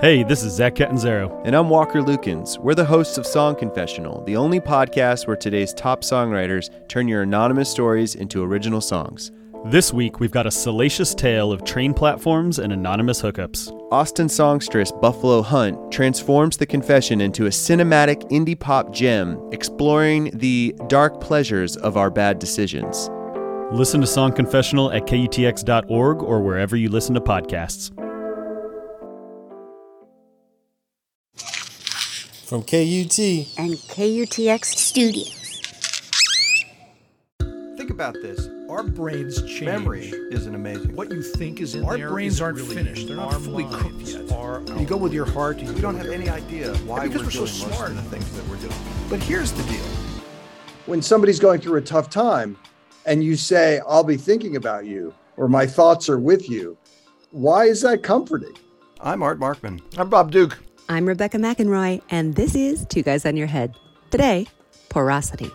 Hey, this is Zach Catanzaro. And I'm Walker Lukens. We're the hosts of Song Confessional, the only podcast where today's top songwriters turn your anonymous stories into original songs. This week, we've got a salacious tale of train platforms and anonymous hookups. Austin songstress Buffalo Hunt transforms the confession into a cinematic indie pop gem, exploring the dark pleasures of our bad decisions. Listen to Song Confessional at KUTX.org or wherever you listen to podcasts. From KUT and KUTX Studios. Think about this. Our brains change. Memory isn't amazing. What you think is in Our there. brains aren't really finished. They're not fully cooked yet. Our, you go with your heart. You we don't have any idea why because we're, we're so doing most smart. of the things that we're doing. But here's the deal. when somebody's going through a tough time and you say, I'll be thinking about you or my thoughts are with you, why is that comforting? I'm Art Markman. I'm Bob Duke. I'm Rebecca McInroy, and this is Two Guys on Your Head. Today, porosity.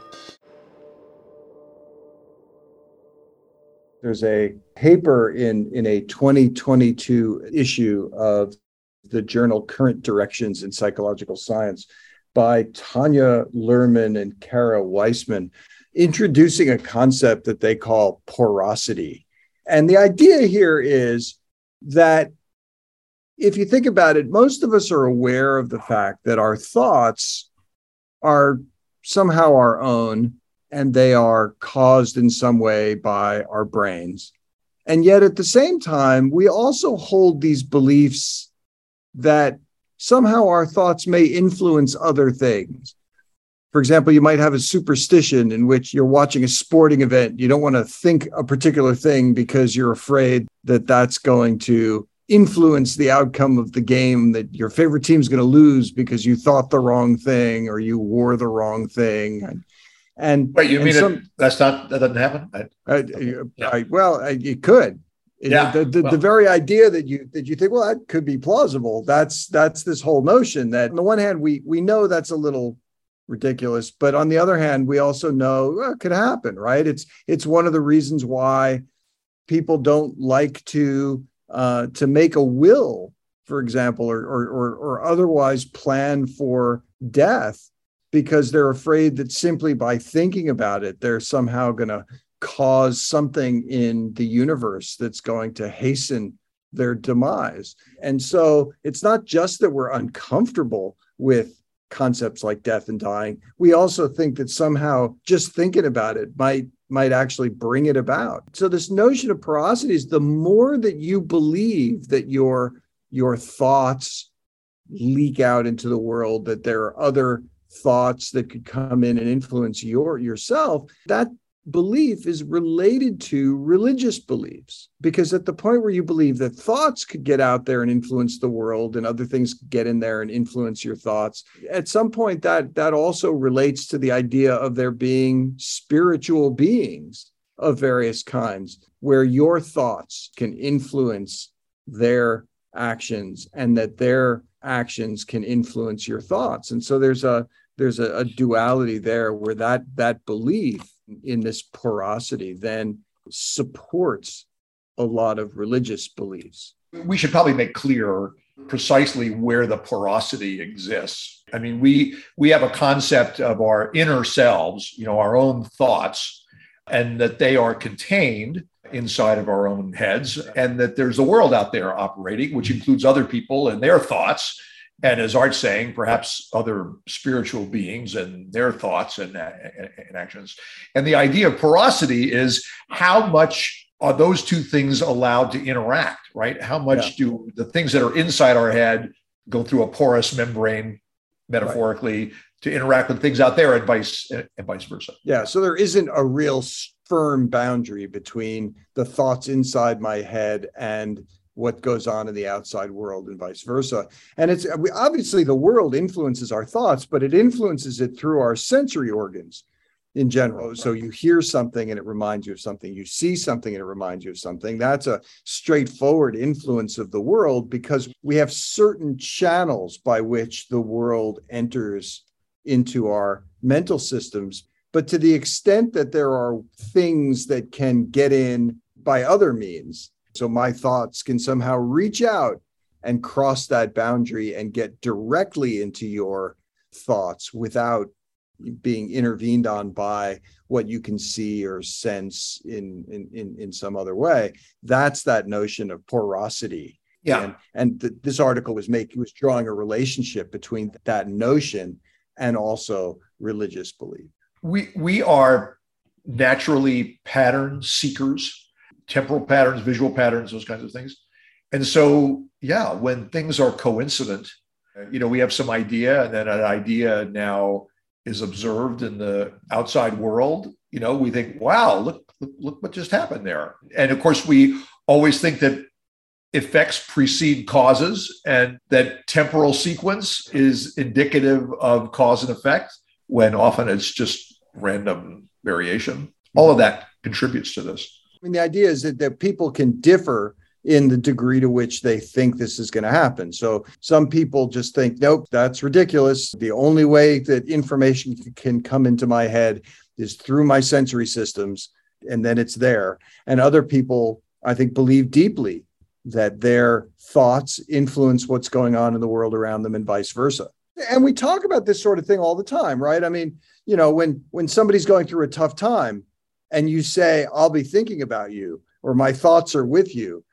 There's a paper in, in a 2022 issue of the journal Current Directions in Psychological Science by Tanya Luhrmann and Kara Weisman, introducing a concept that they call porosity. And the idea here is that if you think about it, most of us are aware of the fact that our thoughts are somehow our own and they are caused in some way by our brains. And yet at the same time, we also hold these beliefs that somehow our thoughts may influence other things. For example, you might have a superstition in which you're watching a sporting event. You don't want to think a particular thing because you're afraid that that's going to influence the outcome of the game, that your favorite team's going to lose because you thought the wrong thing or you wore the wrong thing. And Wait, you and mean some- it, that's not that doesn't happen? I, uh, I, Yeah. I, well, I, it could. Yeah, The, the, well- the very idea that you that you think, well, that could be plausible. That's that's this whole notion that on the one hand, we we know that's a little ridiculous, but on the other hand, we also know well, it could happen, right? It's it's one of the reasons why people don't like to uh, to make a will, for example, or or or, or otherwise plan for death because they're afraid that simply by thinking about it, they're somehow going to cause something in the universe that's going to hasten their demise. And so it's not just that we're uncomfortable with concepts like death and dying. We also think that somehow just thinking about it might might actually bring it about. So this notion of porosity is the more that you believe that your your thoughts leak out into the world that there are other thoughts that could come in and influence your yourself that belief is related to religious beliefs because at the point where you believe that thoughts could get out there and influence the world and other things get in there and influence your thoughts at some point that that also relates to the idea of there being spiritual beings of various kinds where your thoughts can influence their actions and that their actions can influence your thoughts. And so there's a there's a, a duality there where that that belief in this porosity then supports a lot of religious beliefs we should probably make clear precisely where the porosity exists. I mean, we we have a concept of our inner selves, you know, our own thoughts, and that they are contained inside of our own heads, and that there's a world out there operating, which includes other people and their thoughts. And as Art's saying, perhaps other spiritual beings and their thoughts and, and actions. And the idea of porosity is how much are those two things allowed to interact, right? How much do the things that are inside our head go through a porous membrane, metaphorically, to interact with things out there, and vice and vice versa? Yeah. So there isn't a real firm boundary between the thoughts inside my head and what goes on in the outside world and vice versa. And it's obviously the world influences our thoughts, but it influences it through our sensory organs in general. So you hear something and it reminds you of something. You see something and it reminds you of something. That's a straightforward influence of the world because we have certain channels by which the world enters into our mental systems. But to the extent that there are things that can get in by other means, so my thoughts can somehow reach out and cross that boundary and get directly into your thoughts without being intervened on by what you can see or sense in in in, in some other way. That's that notion of porosity. Yeah. and, and th- this article was making was drawing a relationship between that notion and also religious belief. We we are naturally pattern seekers temporal patterns visual patterns those kinds of things. And so yeah when things are coincident you know we have some idea and then an idea now is observed in the outside world you know we think wow look look, look what just happened there. And of course we always think that effects precede causes and that temporal sequence is indicative of cause and effect when often it's just random variation. All of that contributes to this mean, the idea is that, that people can differ in the degree to which they think this is going to happen. So some people just think, nope, that's ridiculous. The only way that information can come into my head is through my sensory systems, and then it's there. And other people, I think, believe deeply that their thoughts influence what's going on in the world around them and vice versa. And we talk about this sort of thing all the time, right? I mean, you know, when when somebody's going through a tough time and you say, I'll be thinking about you, or my thoughts are with you,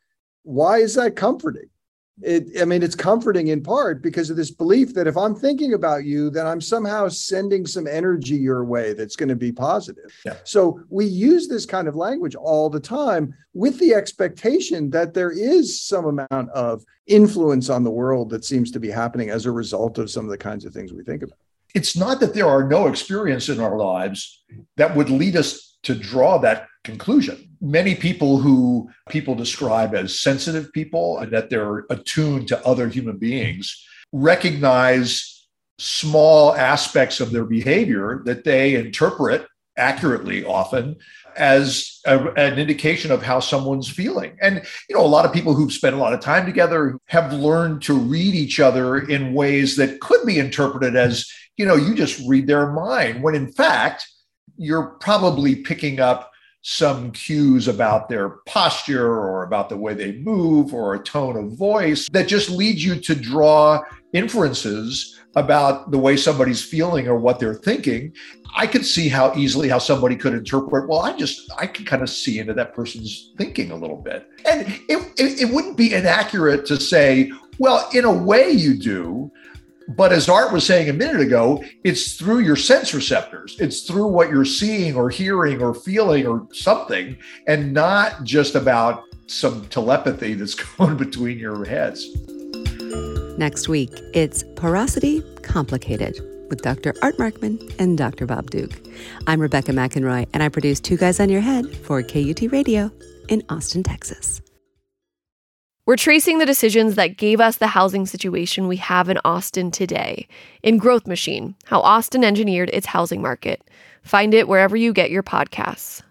why is that comforting? It, I mean, it's comforting in part because of this belief that if I'm thinking about you, then I'm somehow sending some energy your way that's going to be positive. Yeah. So we use this kind of language all the time with the expectation that there is some amount of influence on the world that seems to be happening as a result of some of the kinds of things we think about. it's not that there are no experiences in our lives that would lead us to draw that conclusion. Many people who people describe as sensitive people and that they're attuned to other human beings recognize small aspects of their behavior that they interpret accurately often as a, an indication of how someone's feeling. And you know, a lot of people who've spent a lot of time together have learned to read each other in ways that could be interpreted as, you know, you just read their mind when in fact you're probably picking up some cues about their posture or about the way they move or a tone of voice that just leads you to draw inferences about the way somebody's feeling or what they're thinking. I could see how easily how somebody could interpret well i just i can kind of see into that person's thinking a little bit. And it, it, it wouldn't be inaccurate to say well in a way you do but as Art was saying a minute ago, it's through your sense receptors. It's through what you're seeing or hearing or feeling or something, and not just about some telepathy that's going between your heads. Next week, it's Porosity Complicated with Dr. Art Markman and Dr. Bob Duke. I'm Rebecca McInroy, and I produce Two Guys on Your Head for KUT Radio in Austin, Texas. We're tracing the decisions that gave us the housing situation we have in Austin today. In Growth Machine, how Austin engineered its housing market. Find it wherever you get your podcasts.